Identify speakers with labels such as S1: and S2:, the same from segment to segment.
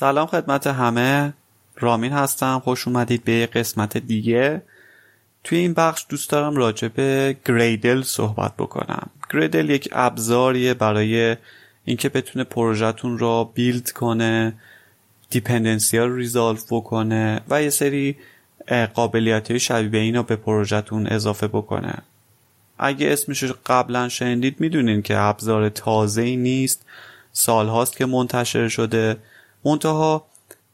S1: سلام خدمت همه. رامین هستم. خوش اومدید به قسمت دیگه. توی این بخش دوست دارم راجع به گریدل صحبت بکنم. گریدل یک ابزاریه برای اینکه بتونه پروژهتون را بیلد کنه دیپندنسی ها رو ریزالو بکنه و یه سری قابلیت های شبیه این رو به پروژهتون اضافه بکنه. اگه اسمش قبلا شنیدید می‌دونین که ابزار تازه ای نیست. سال هاست که منتشر شده. منتها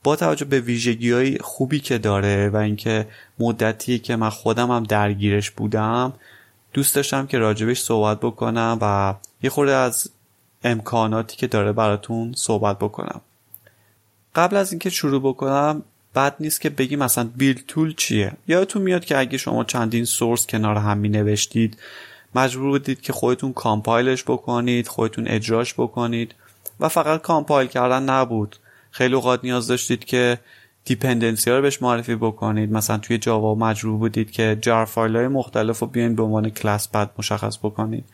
S1: با توجه به ویژگی های خوبی که داره و اینکه مدتی که من خودم هم درگیرش بودم دوست داشتم که راجبش صحبت بکنم و یه خورده از امکاناتی که داره براتون صحبت بکنم. قبل از اینکه شروع بکنم بد نیست که بگیم مثلا بیل تول چیه. یادتون میاد که اگه شما چندین سورس کنار هم می نوشتید مجبور بودید که خودتون compile ش بکنید خودتون اجراش بکنید و فقط compile کردن نبود. خیلی اوقات نیاز داشتید که dependency ها رو بهش معرفی بکنید. مثلا توی Java مجبور بودید که jar file های مختلف رو بیاین به عنوان class path مشخص بکنید.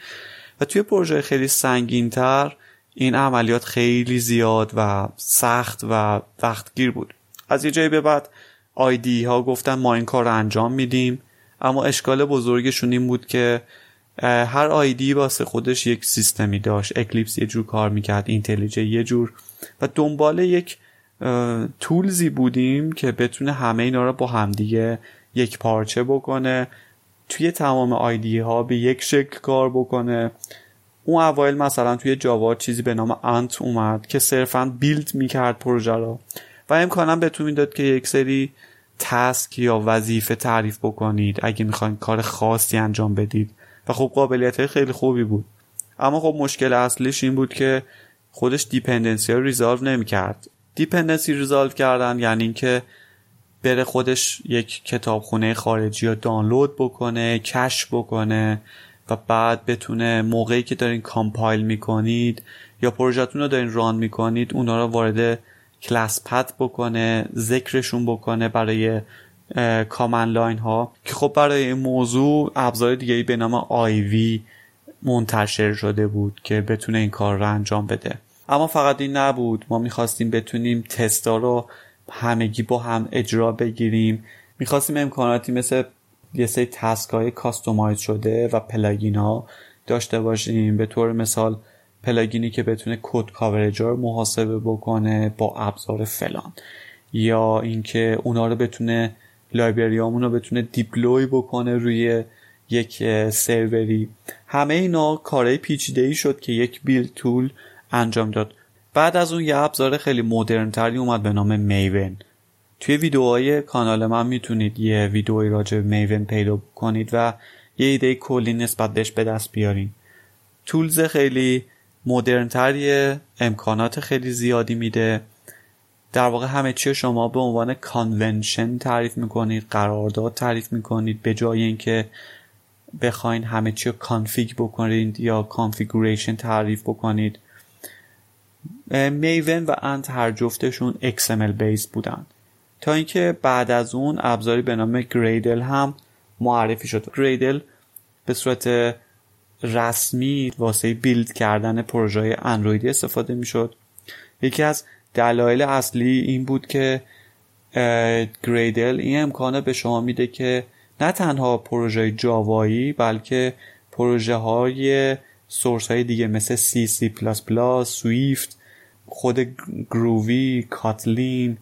S1: و توی پروژه خیلی سنگین تر این عملیات خیلی زیاد و سخت و وقتگیر بود. از یه جایی به بعد IDE ها گفتن ما این کار رو انجام میدیم اما اشکال بزرگشون این بود که هر آیدی واسه خودش یک سیستمی داشت. اکلیپس یه جور کار می‌کرد اینتلیجه یه جور. و دنبال یک تولزی بودیم که بتونه همه اینا رو با همدیگه یک پارچه بکنه توی تمام آیدی ها به یک شکل کار بکنه. اون اوایل مثلا توی جاوا چیزی به نام انت اومد که صرفا بیلد می‌کرد پروژه رو و امکانم بهتون می‌داد که یک سری task یا وظیفه تعریف بکنید اگه می‌خواین کار خاصی انجام بدید. و خب قابلیت خیلی خوبی بود. اما خب مشکل اصلیش این بود که خودش dependency ها resolve نمی‌کرد. dependency resolve کردن یعنی اینکه بره خودش یک کتابخونه خارجی رو دانلود بکنه cache بکنه و بعد بتونه موقعی که دارین compile می‌کنید یا پروژهتون رو دارین run می‌کنید اونا رو وارد class path بکنه ذکرشون بکنه برای command line ها که خب برای این موضوع ابزار دیگه به نام آیوی منتشر شده بود که بتونه این کار رو انجام بده. اما فقط این نبود. ما می‌خواستیم بتونیم تستا رو همگی با هم اجرا بگیریم. می‌خواستیم امکاناتی مثل یه سری task های customize شده و plugin ها داشته باشیم. به طور مثال پلاگینی که بتونه کد کاورج رو محاسبه بکنه با ابزار فلان. یا اینکه اونا رو بتونه لایبرریامون رو بتونه دیپلوی بکنه روی یک سروری. همه اینا کارهای پیچیده ای شد که یک بیل تول انجام داد. بعد از اون یه ابزار خیلی مدرن تری اومد به نام میون. توی ویدیوهای کانال من می‌تونید یه ویدیوی راجع به میون پیدا کنید و یه ایده کلی نسبت بهش به دست بیارین. tools خیلی مدرن تریه امکانات خیلی زیادی میده. در واقع همه چی شما به عنوان convention تعریف می‌کنید قرارداد تعریف می‌کنید به جای اینکه بخواین همه چی رو config بکنید یا configuration تعریف بکنید. Maven و Ant هر جفتشون XML based بودن. تا اینکه بعد از اون ابزاری به نام گریدل هم معرفی شد. گریدل به صورت رسمی واسه بیلد کردن پروژه اندرویدی استفاده می‌شد. یکی از دلایل اصلی این بود که گریدل این امکانه به شما میده که نه تنها پروژه جاوایی بلکه پروژه های سورس های دیگه مثل C, C++, سویفت خود Groovy، Kotlin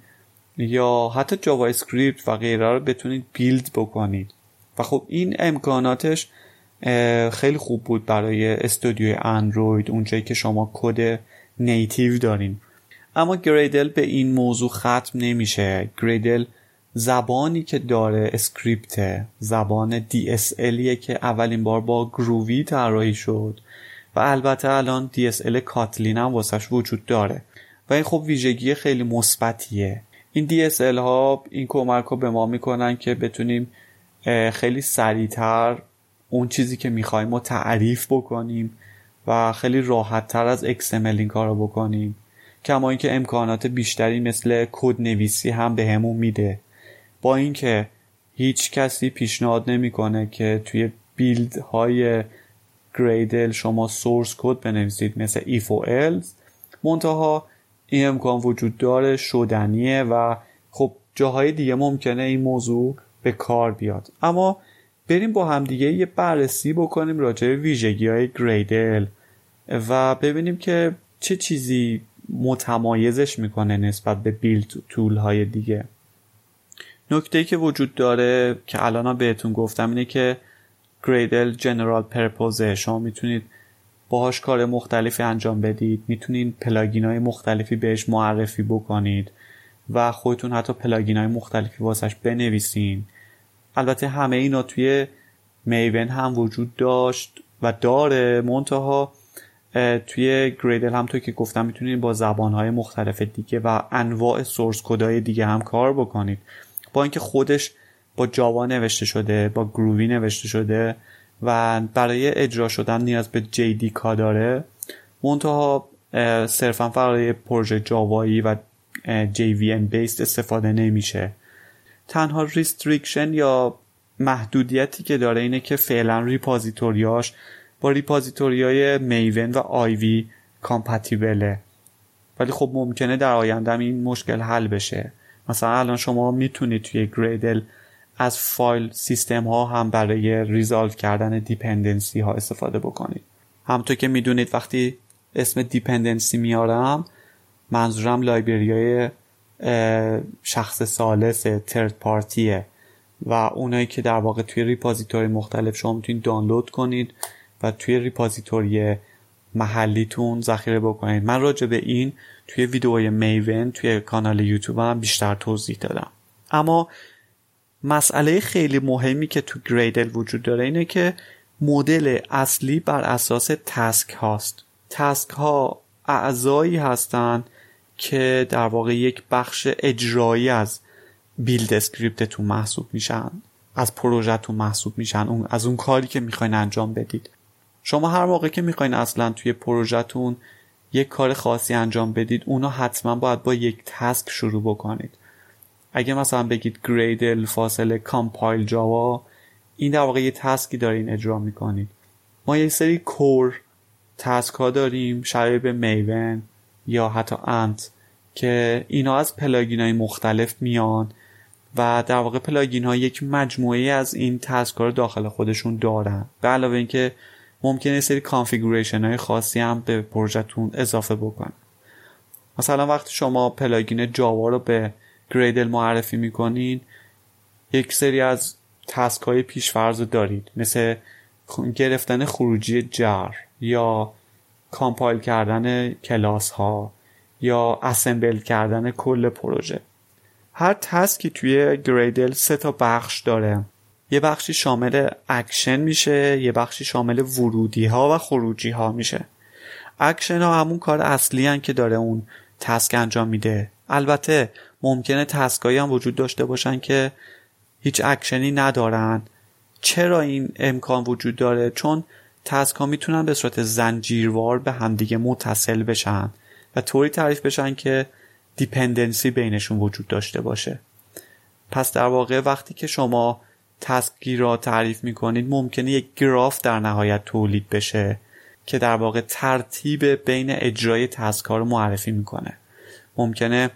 S1: یا حتی JavaScript و غیره رو بتونید build بکنید. و خب این امکاناتش خیلی خوب بود برای استودیوی اندروید اونجایی که شما کد native دارین. اما Gradle به این موضوع ختم نمیشه. Gradle زبانی که داره script زبان DSL که اولین بار با Groovy طراحی شد. و البته الان DSL کاتلین هم واسش وجود داره. و این خب ویژگی خیلی مثبتیه. این DSL ها این کمک رو به ما می‌کنن که بتونیم خیلی سریعتر اون چیزی که می‌خوایم رو تعریف بکنیم و خیلی راحت تر از XML این کار رو بکنیم. کما اینکه امکانات بیشتری مثل کد نویسی هم به همون میده. با اینکه هیچ کسی پیشنهاد نمی‌کنه که توی build های Gradle شما source code بنویسید مثل if و else منتها این امکان وجود داره شدنیه و خب جاهای دیگه ممکنه این موضوع به کار بیاد. اما بریم با همدیگه یه بررسی بکنیم راجع به ویژگی های Gradle و ببینیم که چه چیزی متمایزش می‌کنه نسبت به build tool های دیگه. نکته که وجود داره که الان بهتون گفتم اینه که Gradle general purpose ه شما می‌تونید باهاش کار مختلفی انجام بدید. می‌تونید plugin های مختلفی بهش معرفی بکنید و خودتون حتی plugin های مختلفی واسش بنویسین. البته همه اینا توی Maven هم وجود داشت و داره. منتها توی Gradle هم تو که گفتم می‌تونید با زبانهای مختلف دیگه و انواع source code ای دیگه هم کار بکنید. با اینکه خودش با جاوا نوشته شده با Groovy نوشته شده و برای اجرا شدن نیاز به JDK داره. منتها صرفا برای پروژه جاوایی و JVM based استفاده نمیشه. تنها restriction یا محدودیتی که داره اینه که فعلا repository یاش با repository های Maven و آیوی compatible ه ولی خب ممکنه در آینده این مشکل حل بشه. مثلا الان شما می‌تونید توی Gradle از file system ها هم برای resolve کردن dependency ها استفاده بکنید. همطور که می‌دونید وقتی اسم dependency میارم منظورم library شخص ثالث third party ه و اونایی که در واقع توی repository مختلف شما می‌تونید دانلود کنید و توی repository محلیتون ذخیره بکنید. من راجع به این توی ویدیوهای Maven توی کانال یوتیوب هم بیشتر توضیح دادم. اما مسئله خیلی مهمی که تو Gradle وجود داره اینه که مدل اصلی بر اساس task هاست. task ها اعضایی هستند که در واقع یک بخش اجرایی از build script تون محسوب میشن از پروژهتون محسوب میشن اون از اون کاری که می‌خواین انجام بدید. شما هر موقع که می‌خواین اصلا توی پروژهتون یک کار خاصی انجام بدید اونو حتما باید با یک task شروع بکنید. اگه مثلا بگید Gradle فاصله compile Java این در واقع یه task ی دارین اجرا می‌کنید. ما یه سری core task ها داریم شبیه به Maven یا حتی Ant که اینا از plugin های مختلف میان و در واقع plugin ها یک مجموعه از این task رو داخل خودشون دارن. به علاوه اینکه ممکنه سری configuration های خاصی هم به پروژهتون اضافه بکن مثلا وقتی شما plugin جاوا رو به Gradle معرفی می‌کنین. یک سری از task های پیشفرض دارید مثل گرفتن خروجی JAR یا compile کردن کلاس ها یا assemble کردن کل پروژه. هر task ی توی Gradle سه تا بخش داره. یه بخشی شامل اکشن میشه یه بخشی شامل ورودی ها و خروجی ها میشه. اکشن ها همون کار اصلی هن که داره اون task انجام میده. البته ممکنه task ایی هم وجود داشته باشن که هیچ اکشنی ندارن. چرا این امکان وجود داره؟ چون task ها می‌تونن به صورت زنجیروار به همدیگه متصل بشن و طوری تعریف بشن که dependency بینشون وجود داشته باشه. پس در واقع وقتی که شما task ی را تعریف می‌کنید ممکنه یک گراف در نهایت تولید بشه که در واقع ترتیب بین اجرای task ها رو معرفی می‌کنه. ممکنه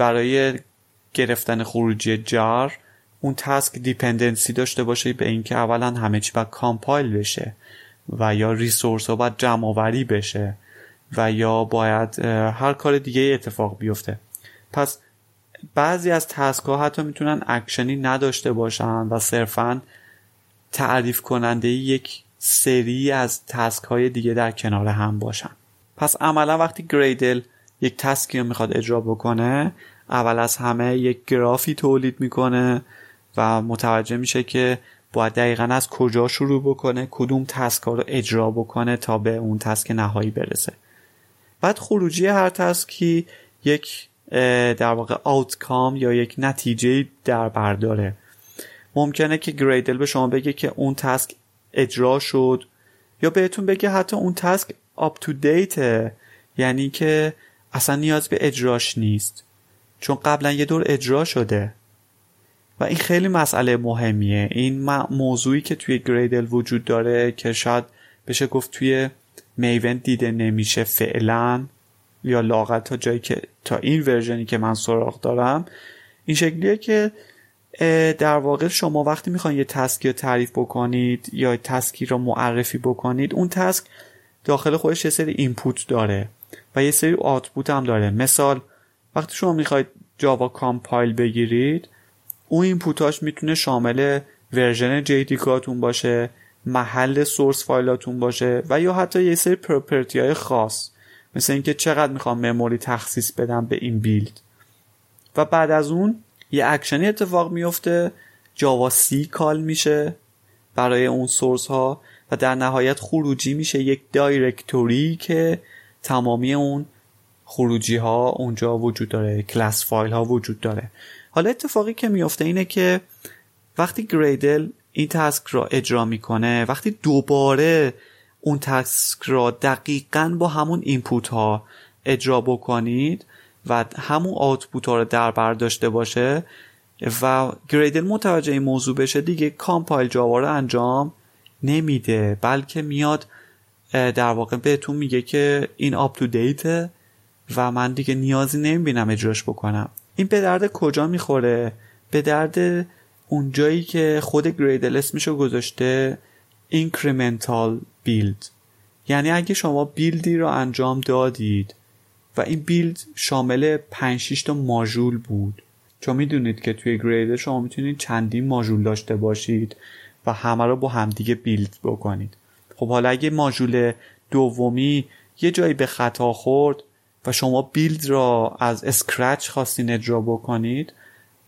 S1: برای گرفتن خروجی JAR اون task dependency داشته باشه به اینکه اولا همه چی باید compile بشه و یا resource ها باید جمع آوری بشه و یا باید هر کار دیگه اتفاق بیفته. پس بعضی از task ها حتی می‌تونن اکشنی نداشته باشن و صرفا تعریف کننده یک سری از task های دیگه در کنار هم باشن. پس عملا وقتی Gradle یک task ی رو می‌خواد اجرا بکنه اول از همه یک گرافی تولید می‌کنه و متوجه میشه که باید دقیقا از کجا شروع بکنه کدوم task رو اجرا بکنه تا به اون task نهایی برسه. بعد خروجی هر task ی یک در واقع outcome یا یک نتیجه در برداره ممکنه که Gradle به شما بگه که اون task اجرا شد یا بهتون بگه حتی اون task up to date ه یعنی که اصلا نیاز به اجراش نیست چون قبلا یه دور اجرا شده. و این خیلی مسئله مهمیه. این موضوعی که توی Gradle وجود داره که شاید بشه گفت توی Maven دیده نمیشه فعلا یا لااقل تا جایی که تا این version ی که من سراغ دارم. این شکلیه که در واقع شما وقتی می‌خواین یه task ی رو تعریف بکنید یا task ی رو معرفی بکنید اون task داخل خودش یه سری input داره. و یه سری output هم داره. مثال وقتی شما می‌خواید Java compile بگیرید اون input اش می‌تونه شامل version JDK اتون باشه محل source file اتون باشه و یا حتی یه سری property های خاص. مثل اینکه چقدر می‌خوام memory تخصیص بدم به این build. و بعد از اون یه اکشنی اتفاق میفته javac call میشه برای اون source ها و در نهایت خروجی میشه یک directory که تمامی اون خروجی ها اونجا وجود داره class file ها وجود داره. حالا اتفاقی که میفته اینه که وقتی Gradle این task را اجرا می‌کنه وقتی دوباره اون task را دقیقا با همون input ها اجرا بکنید و همون output ها رو در بر داشته باشه و Gradle متوجه این موضوع بشه دیگه compile Java رو انجام نمیده بلکه میاد در واقع بهتون میگه که این آپ تو دیته و من دیگه نیازی نمی‌بینم اجراش بکنم. این به درد کجا می‌خوره؟ به درد اون جایی که خود گریدل اسمشو گذاشته incremental بیلد یعنی اگه شما بیلدی رو انجام دادید و این بیلد شامل 5 6 تا ماژول بود. چون می‌دونید که توی گریدل شما می‌تونید چندین ماژول داشته باشید و همه رو با همدیگه build بکنید. خب حالا اگه ماژول دومی یه جایی به خطا خورد و شما build را از scratch خواستین اجرا بکنید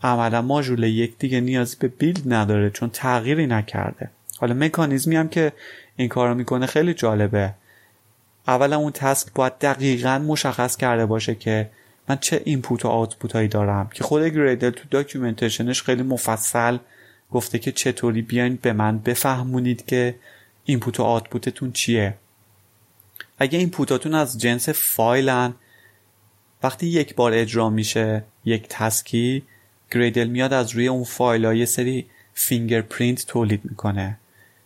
S1: عملا ماژول یک دیگه نیازی به build نداره چون تغییری نکرده. حالا مکانیزمی هم که این کار رو می‌کنه خیلی جالبه. اولا اون task باید دقیقا مشخص کرده باشه که من چه input و output هایی دارم که خود Gradle تو documentation ش خیلی مفصل گفته که چطوری بیاین به من بفهمونید که input و output تون چیه؟ اگه input اتون از جنس فایلن وقتی یک بار اجرا میشه یک task ی Gradle میاد از روی اون فایل یه سری fingerprint تولید می‌کنه.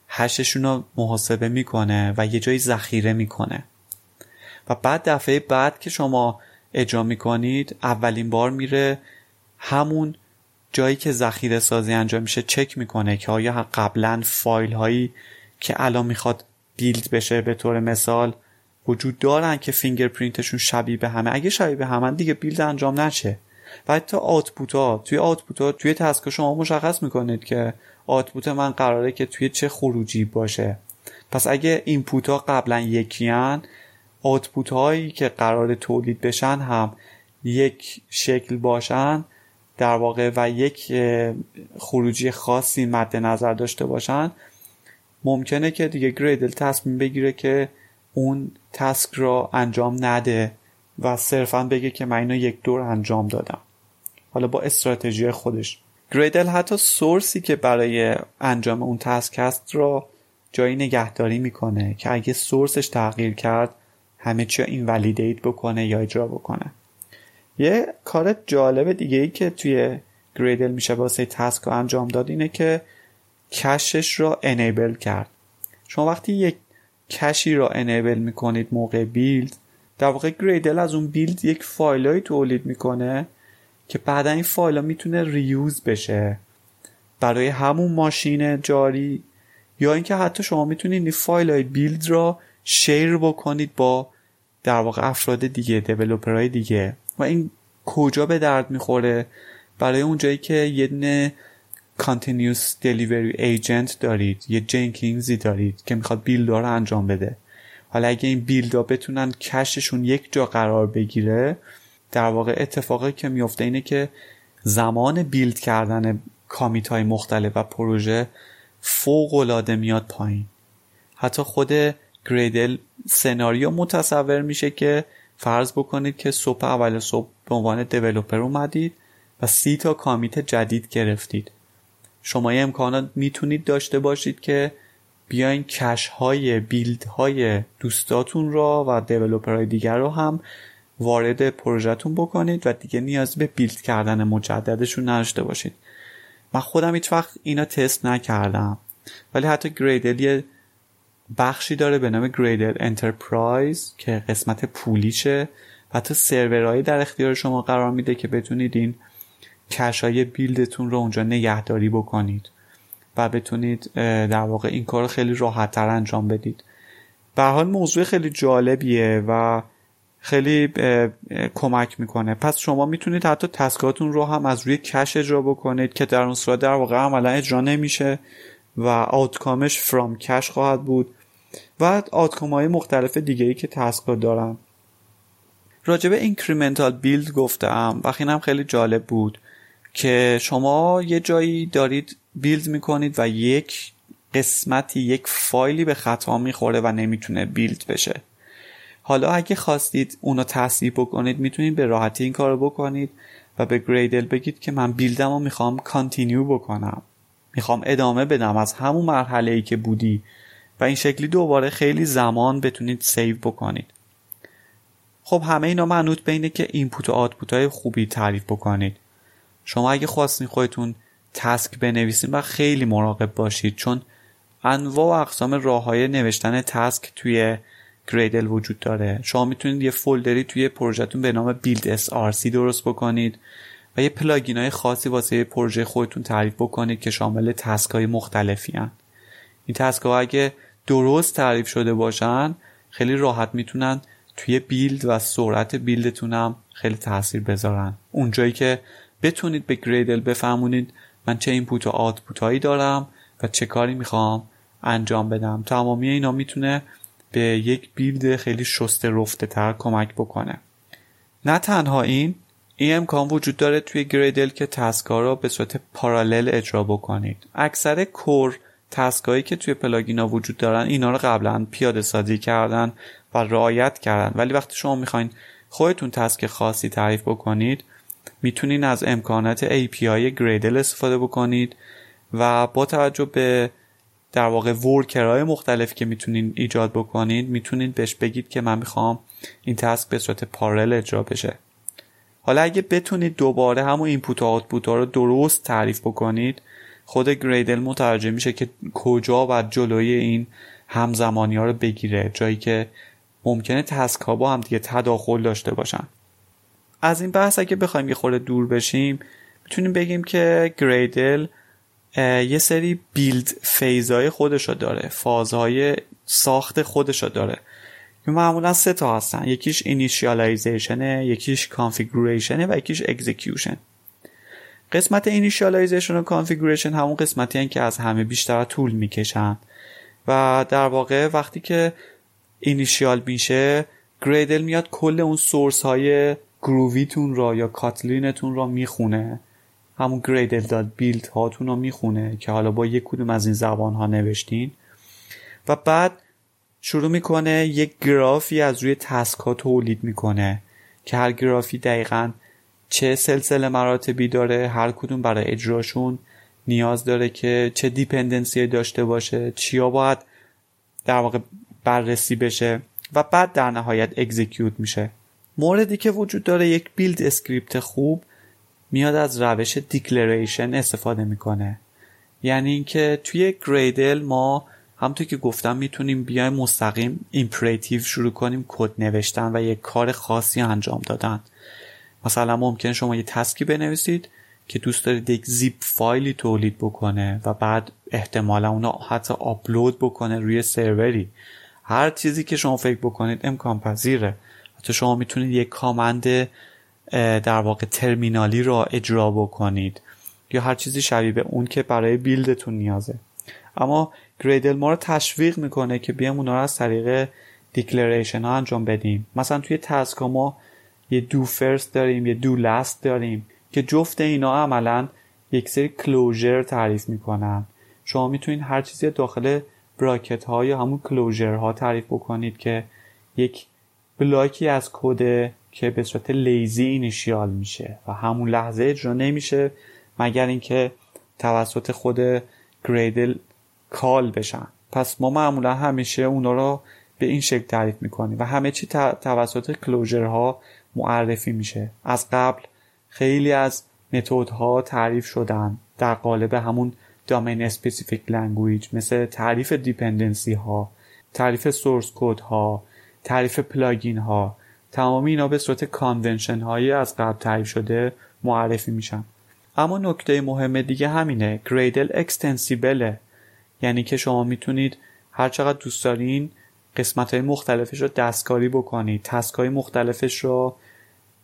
S1: hash شون رو محاسبه می‌کنه و یه جایی ذخیره می‌کنه. و بعد دفعه بعد که شما اجرا می‌کنید اولین بار میره همون جایی که ذخیره سازی انجام میشه چک می‌کنه که آیا قبلا فایل هایی که الان می‌خواد build بشه به طور مثال وجود دارن که fingerprint شون شبیه به همه. اگه شبیه به همه دیگه build انجام نشه. و حتی output ها توی output ها توی task شما مشخص می‌کنید که output من قراره که توی چه خروجی باشه. پس اگه input ها قبلا یکیان output هایی که قرار تولید بشن هم یک شکل باشن در واقع و یک خروجی خاصی مد نظر داشته باشن. ممکنه که دیگه گریدل تصمیم بگیره که اون تسک را انجام نده و صرفا بگه که من اینو یک دور انجام دادم. حالا با استراتژی خودش. گریدل حتی سورسی که برای انجام اون تسک هست را جایی نگهداری می‌کنه که اگه سورسش تغییر کرد همه چی این validate بکنه یا اجرا بکنه. یه کار جالب دیگه ای که توی Gradle میشه واسه task انجام داد اینه که cache ش را enable کرد. شما وقتی یک cache ی را enable می‌کنید موقع build در واقع Gradle از اون build یک فایلایی تولید می‌کنه که بعدا این فایل ها می‌تونه reuse بشه. برای همون ماشین جاری یا اینکه حتی شما می‌تونید این فایل های بیلد را شیر بکنید با در واقع افراد دیگه دیولوپرهای دیگه. و این کجا به درد می‌خوره؟ برای اونجایی که یه Continuous Delivery Agent دارید. یه جنکینزی دارید که می‌خواد بیلد رو انجام بده. حالا اگه این بیلدا بتونن کششون یک جا قرار بگیره در واقع اتفاقی که میفته اینه که زمان بیلد کردن کامیت های مختلف و پروژه فوق العاده میاد پایین. حتی خود گریدل سناریو متصور میشه که فرض بکنید که صبح اول صبح به عنوان دیولوپر اومدید و سی تا کامیت جدید گرفتید. شما یه امکانات می‌تونید داشته باشید که بیاین کش های بیلد های دوستاتون را و دیولوپرهای دیگر رو هم وارد پروژهتون بکنید و دیگه نیاز به بیلد کردن مجددشون نداشته باشید. من خودم هیچ وقت اینا تست نکردم. ولی حتی گریدل یه بخشی داره به نام گریدل انترپرایز که قسمت پولیشه و حتی سرورهایی در اختیار شما قرار میده که بتونید این کشای بیلدتون رو اونجا نگهداری بکنید و بتونید در واقع این کار خیلی راحت تر انجام بدید. به حال موضوع خیلی جالبیه و خیلی کمک می‌کنه. پس شما می‌تونید حتی task اتون رو هم از روی cache اجرا بکنید که در اون صورت در واقع عملا اجرا نمیشه و outcome ش from cache خواهد بود و outcome های مختلف دیگه ای که task ا دارن. راجب incremental build گفتم. و هم خیلی جالب بود. که شما یه جایی دارید build می‌کنید و یک قسمتی یک فایلی به خطا می‌خوره و نمی‌تونه build بشه. حالا اگه خواستید اونو تصحیح بکنید می‌تونید به راحتی این کارو بکنید و به Gradle بگید که من build م رو می‌خوام continue بکنم. می‌خوام ادامه بدم از همون مرحله ای که بودی و این شکلی دوباره خیلی زمان بتونید save بکنید. خب همه اینا منوط به اینه که input و output های خوبی تعریف بکنید. شما اگه خواستین خودتون task بنویسید و خیلی مراقب باشید چون انواع و اقسام راه های نوشتن task توی Gradle وجود داره شما می‌تونید یه folder ی توی پروژهتون به نام buildSrc درست بکنید و یه plugin های خاصی واسه پروژه خودتون تعریف بکنید که شامل task های مختلفی هن. این task ها اگه درست تعریف شده باشن خیلی راحت می‌تونن توی build و سرعت build تون هم خیلی تاثیر بذارن اونجایی که بتونید به Gradle بفهمونید من چه input و output هایی دارم و چه کاری می‌خوام انجام بدم. تمامی اینا می‌تونه به یک build خیلی شسته رفته تر کمک بکنه. نه تنها این این امکان وجود داره توی Gradle که task ا را به صورت parallel اجرا بکنید. اکثر core task ایی که توی plugin ا وجود دارن اینا رو قبلا پیاده سازی کردن و رعایت کردن. ولی وقتی شما می‌خواین خودتون task خاصی تعریف بکنید می‌تونین از امکانات API گریدل استفاده بکنید و با توجه به در واقع ورکرهای مختلف که می‌تونین ایجاد بکنید می‌تونید بهش بگید که من می‌خوام این تسک به صورت پارل اجرا بشه. حالا اگه بتونید دوباره همون اینپوت و آوتپوت ها رو درست تعریف بکنید خود گریدل متوجه میشه که کجا و جلوی این همزمانی ها رو بگیره جایی که ممکنه task ها با هم دیگه تداخل داشته باشن. از این بحث اگه بخوایم یه خورده دور بشیم می‌تونیم بگیم که Gradle یه سری build phase های خودشو داره فازهای ساخت خودشو داره. که معمولا سه تا هستن. یکیش initialization یکیش configuration و یکیش execution قسمت initialization و configuration همون قسمتی هن که از همه بیشتر طول می‌کشن. و در واقع وقتی که اینیشیال میشه گریدل میاد کل اون سورس های گروویتون را یا کاتلینتون را می‌خونه. همون گریدل داد بیلد هاتون رو می‌خونه که حالا با یک کدوم از این زبان ها نوشتین. و بعد شروع می‌کنه یک گرافی از روی تسک ها تولید می‌کنه که هر گرافی دقیقا چه سلسله مراتبی داره هر کدوم برای اجراشون نیاز داره که چه dependency داشته باشه چیا باید در واقع بررسی بشه و بعد در نهایت execute میشه. موردی که وجود داره یک build script خوب میاد از روش declaration استفاده می‌کنه. یعنی اینکه توی Gradle ما همونطور که گفتم می‌تونیم بیایم مستقیم imperative شروع کنیم کد نوشتن و یک کار خاصی انجام دادن. مثلا ممکن شما یه تسکی بنویسید که دوست دارید یک زیپ فایلی تولید بکنه و بعد احتمالا اونو حتی آپلود بکنه روی سروری هر چیزی که شما فکر بکنید امکان پذیره. حتی شما می‌تونید یک کامند در واقع ترمینالی را اجرا بکنید یا هر چیزی شبیه به اون که برای بیلدتون نیازه. اما گریدل ما رو تشویق می‌کنه که بیام اونا رو از طریق declaration ها انجام بدیم. مثلا توی task ما یه doFirst داریم یه doLast داریم که جفت اینا عملا یک سری closure تعریف می‌کنن. شما می‌تونید هر چیزی داخل bracket ها یا همون closure ها تعریف بکنید که یک block ی از کد که به صورت lazy initial میشه و همون لحظه اجرا نمیشه مگر اینکه توسط خود Gradle call بشن. پس ما معمولا همیشه اونا رو به این شکل تعریف می‌کنیم و همه چی توسط ها معرفی میشه. از قبل خیلی از ها تعریف شدن در قالب همون domain specific language مثل تعریف dependency ها تعریف source code ها تعریف plugin ها تمام اینا به صورت convention هایی از قبل تعریف شده معرفی میشن. اما نکته مهم دیگه همینه Gradle extensible ه یعنی که شما می‌تونید هر چقدر دوست دارین قسمت های مختلفش رو دستکاری بکنید task های مختلفش رو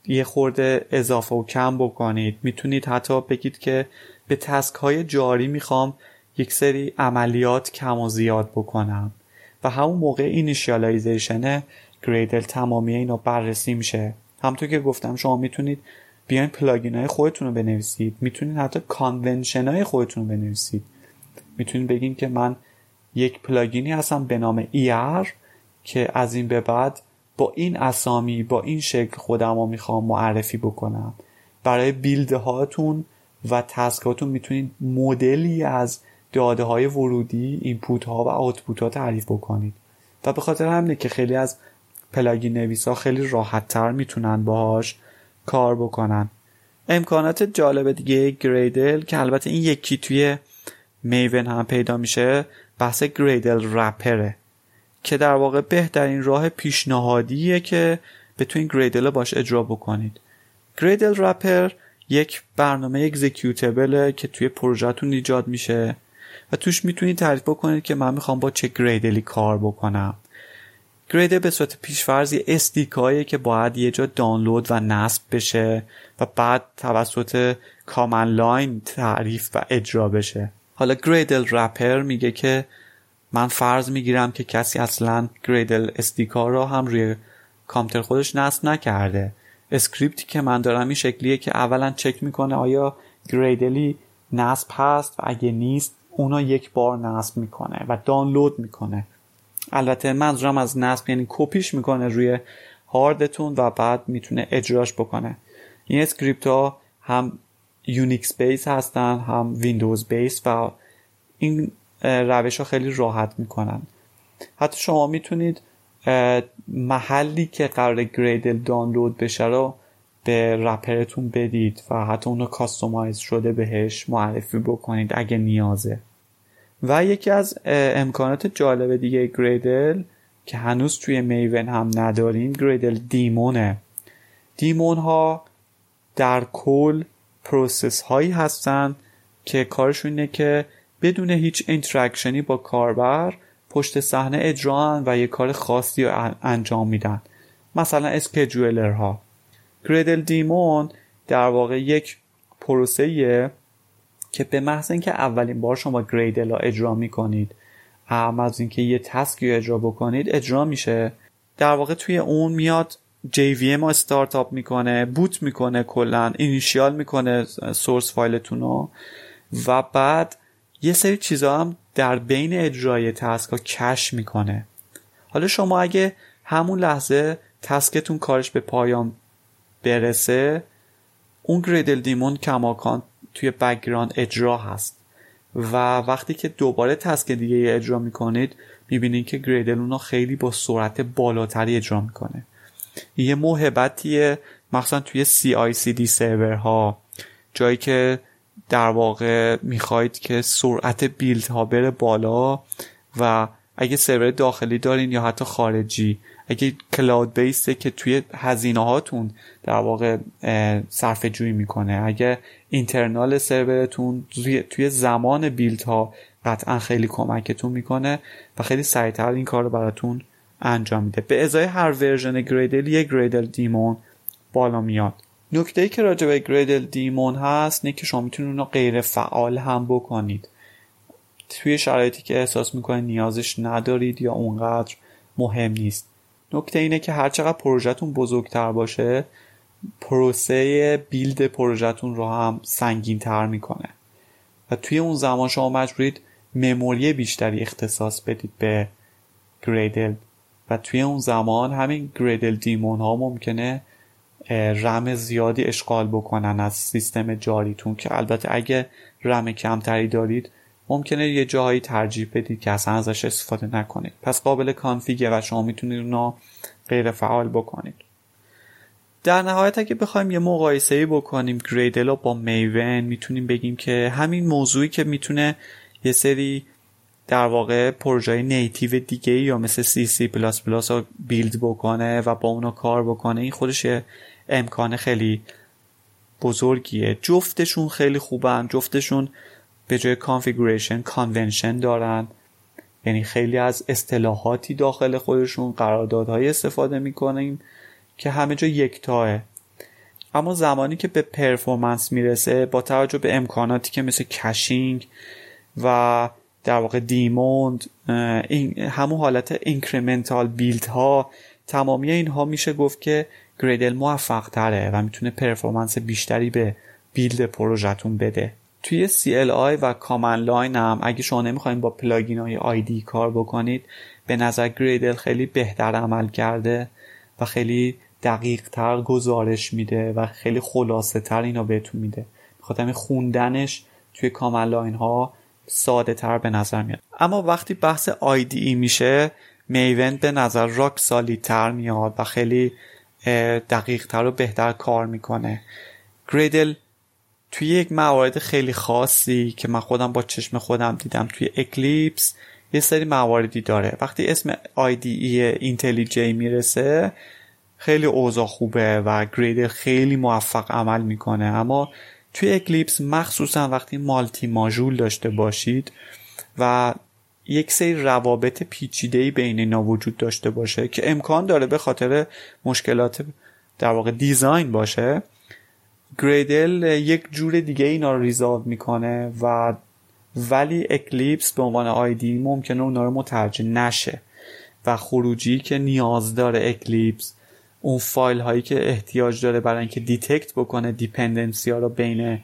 S1: یه خورده اضافه و کم بکنید. می‌تونید حتی بگید که به task های جاری می‌خوام یک سری عملیات کم و زیاد بکنم. و همون موقع initialization Gradle تمامی اینا بررسی میشه. همونطور که گفتم شما می‌تونید بیاین plugin های خودتون رو بنویسید. می‌تونید حتی convention های خودتون رو بنویسید. می‌تونید بگین که من یک plugin ی هستم به نام ER که از این به بعد با این اسامی با این شکل خودم رو می‌خوام معرفی بکنم. برای build هاتون و task اتون می‌تونید مدلی از داده های ورودی input ها و output ها تعریف بکنید. و به خاطر همینه که خیلی از پلاگین نویس ها خیلی راحت تر می‌تونن باهاش کار بکنن. امکانات جالب دیگه گریدل که البته این یکی توی میون هم پیدا میشه بحث گریدل رپره که در واقع بهترین راه پیشنهادیه که بتونید گریدل باش اجرا بکنید. گریدل رپر یک برنامه اگزیکیوتبله که توی پروژهتون ایجاد میشه. و توش می‌تونید تعریف بکنید که من می‌خوام با چه Gradle ی کار بکنم. Gradle به صورت پیشفرض یه SDK ایه که باید یه جا دانلود و نصب بشه و بعد توسط command line تعریف و اجرا بشه. حالا Gradle wrapper میگه که من فرض می‌گیرم که کسی اصلا Gradle SDK رو هم روی کامپیوتر خودش نصب نکرده. script ی که من دارم این شکلیه که اولا چک می‌کنه آیا Gradle ی نصب هست و اگه نیست اونا یک بار نصب می‌کنه و دانلود می‌کنه. البته منظورم از نصب یعنی کپیش می‌کنه روی هاردتون و بعد می‌تونه اجراش بکنه. این script ها هم Unix base هستن هم Windows base و این روش ها خیلی راحت می‌کنن. حتی شما می‌تونید محلی که قرار Gradle دانلود بشه رو به wrapper تون بدید و حتی اونو customize شده بهش معرفی بکنید اگه نیازه. و یکی از امکانات جالب دیگه Gradle که هنوز توی Maven هم نداریم Gradle daemon ه. daemon ها در کل process هایی هستن که کارشون اینه که بدون هیچ interaction ی با کاربر پشت صحنه اجران و یه کار خاصی رو انجام میدن. مثلا اسکجولر ها گریدل دیمون در واقع یک پروسه که به محض اینکه اولین بار شما گریدل ها اجرا می‌کنید هم از اینکه یه تسکی رو اجرا بکنید اجرا میشه. در واقع توی اون میاد JVM رو استارتاپ می‌کنه بوت می‌کنه کلا اینیشیال می‌کنه سورس فایلتون رو و بعد یه سری چیزا هم در بین اجرای تسک ها کش می‌کنه. حالا شما اگه همون لحظه task تون کارش به پایان برسه اون Gradle daemon کماکان توی background اجرا هست. و وقتی که دوباره task دیگه اجرا می‌کنید می‌بینید که Gradle اونو خیلی با سرعت بالاتری اجرا می‌کنه. یه موهبتیه مخصوصا توی CICD سرورها. جایی که در واقع می‌خواید که سرعت build ها بره بالا و اگه سرور داخلی دارین یا حتی خارجی اگه کلاود بیسته که توی هزینه هاتون در واقع صرف جویی می‌کنه. اگه اینترنال سرورتون توی زمان بیلد ها قطعا خیلی کمکتون می‌کنه و خیلی سریعتر این کار رو براتون انجام میده. به ازای هر ورژن گریدل یک گریدل دیمون بالا میاد. نکته ای که راجع به گریدل دیمون هست نه که شما می‌تونید اونو غیر فعال هم بکنید. توی شرایطی که احساس می‌کنید نیازش ندارید یا اونقدر مهم نیست. نکته اینه که هرچقدر پروژهتون بزرگتر باشه پروسه بیلد پروژهتون رو هم سنگین تر می‌کنه. و توی اون زمان شما مجبورید مموری بیشتری اختصاص بدید به گریدل و توی اون زمان همین گریدل دیمون ها ممکنه رم زیادی اشغال بکنن از سیستم جاریتون که البته اگه رم کمتری دارید ممکنه یه جاهایی ترجیح بدید که اصلا ازش استفاده نکنید. پس قابل config ه و شما می‌تونید اونا غیر فعال بکنید. در نهایت اگه بخوایم یه مقایسه بکنیم Gradle با Maven می‌تونیم بگیم که همین موضوعی که می‌تونه یه سری در واقع پروژه native دیگه یا مثل سی سی پلاس پلاس رو build بکنه و با اونا کار بکنه این خودش امکان خیلی بزرگیه. جفتشون خیلی خوبن جفتشون به جای configuration convention دارن. یعنی خیلی از اصطلاحاتی داخل خودشون قراردادهای استفاده می‌کنیم که همه جا یکتاه اما زمانی که به performance می‌رسه با توجه به امکاناتی که مثل caching و در واقع daemon همون حالت incremental build ها تمامی اینها میشه گفت که Gradle موفق تره و می‌تونه performance بیشتری به build پروژتون بده. توی CLI و command line هم اگه شما نمی‌خواین با plugin های IDE کار بکنید به نظر Gradle خیلی بهتر عمل کرده و خیلی دقیق تر گزارش میده و خیلی خلاصه تر اینا بهتون میده. بخاطر خوندنش توی command line ها ساده تر به نظر میاد. اما وقتی بحث IDE میشه میون به نظر راک سالی تر میاد و خیلی دقیق تر و بهتر کار می‌کنه. گریدل توی یک موارد خیلی خاصی که من خودم با چشم خودم دیدم توی اکلیپس یه سری مواردی داره. وقتی اسم IDE اینتلیجی می‌رسه خیلی اوضاع خوبه و گریدل خیلی موفق عمل می‌کنه. اما توی اکلیپس مخصوصا وقتی مالتی ماژول داشته باشید و یک سری روابط پیچیده‌ای بین اینا وجود داشته باشه که امکان داره به خاطر مشکلات در واقع design باشه Gradle یک جور دیگه اینا رو resolve می‌کنه و ولی Eclipse به عنوان IDE ممکنه اونا رو متوجه نشه و خروجی که نیاز داره Eclipse اون فایل هایی که احتیاج داره برای اینکه detect بکنه dependency ها رو بین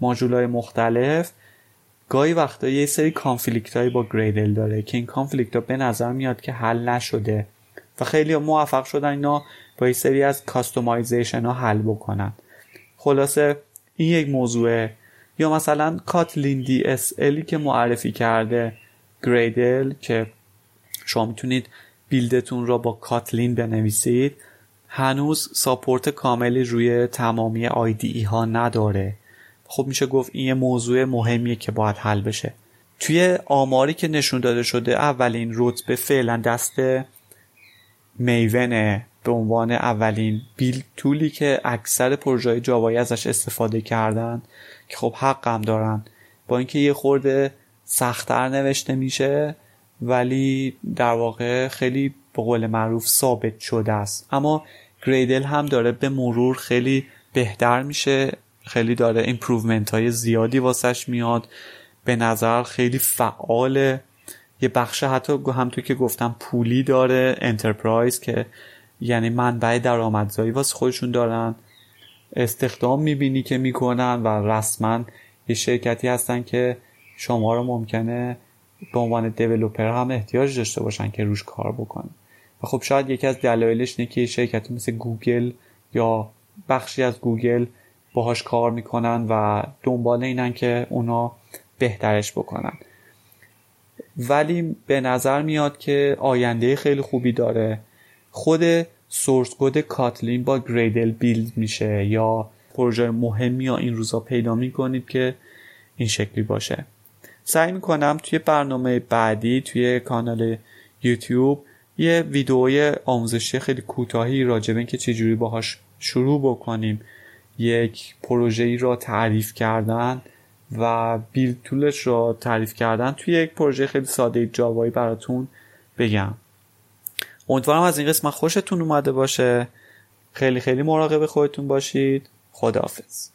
S1: ماژول های مختلف گاهی وقتا یه سری conflict هایی با Gradle داره که این conflict ها به نظر میاد که حل نشده و خیلی موفق شدن اینا با یه سری از customization ها حل بکنن. خلاصه این یک موضوعه یا مثلا Kotlin DSL ی که معرفی کرده Gradle که شما می‌تونید build تون را با Kotlin بنویسید هنوز support کاملی روی تمامی ای ها نداره. خب میشه گفت این یه موضوع مهمیه که باید حل بشه. توی آماری که نشون داده شده اولین رتبه فعلا دست میونه به عنوان اولین بیل تولی که اکثر پروژه جاوایی ازش استفاده کردن که خب حقم دارن. با اینکه یه خورده سختتر نوشته میشه ولی در واقع خیلی به قول معروف ثابت شده است. اما Gradle هم داره به مرور خیلی بهتر میشه. خیلی داره improvement های زیادی واسش میاد. به نظر خیلی فعاله. یه بخش حتی همونطور که گفتم پولی داره enterprise که یعنی منبع درآمدزایی واسه خودشون دارن. استخدام می‌بینی که می‌کنن و رسما یه شرکتی هستن که شما رو ممکنه به عنوان developer هم احتیاج داشته باشن که روش کار بکنن. و خب شاید یکی از دلایلش اینه که شرکتی مثل گوگل یا بخشی از گوگل باهاش کار می‌کنن و دنبال اینن که اونا بهترش بکنن. ولی به نظر میاد که آینده خیلی خوبی داره. خود source code Kotlin با Gradle build میشه یا پروژه مهمی یا این روزا پیدا می‌کنید که این شکلی باشه. سعی می‌کنم توی برنامه بعدی توی کانال یوتیوب یه ویدئوی آموزشی خیلی کوتاهی راجع به که چجوری باهاش شروع بکنیم یک پروژه ای را تعریف کردن و بیلد تولش را تعریف کردن. توی یک پروژه خیلی ساده جاوایی براتون بگم. امیدوارم از این قسمت خوشتون اومده باشه. خیلی خیلی مراقب خودتون باشید. خداحافظ.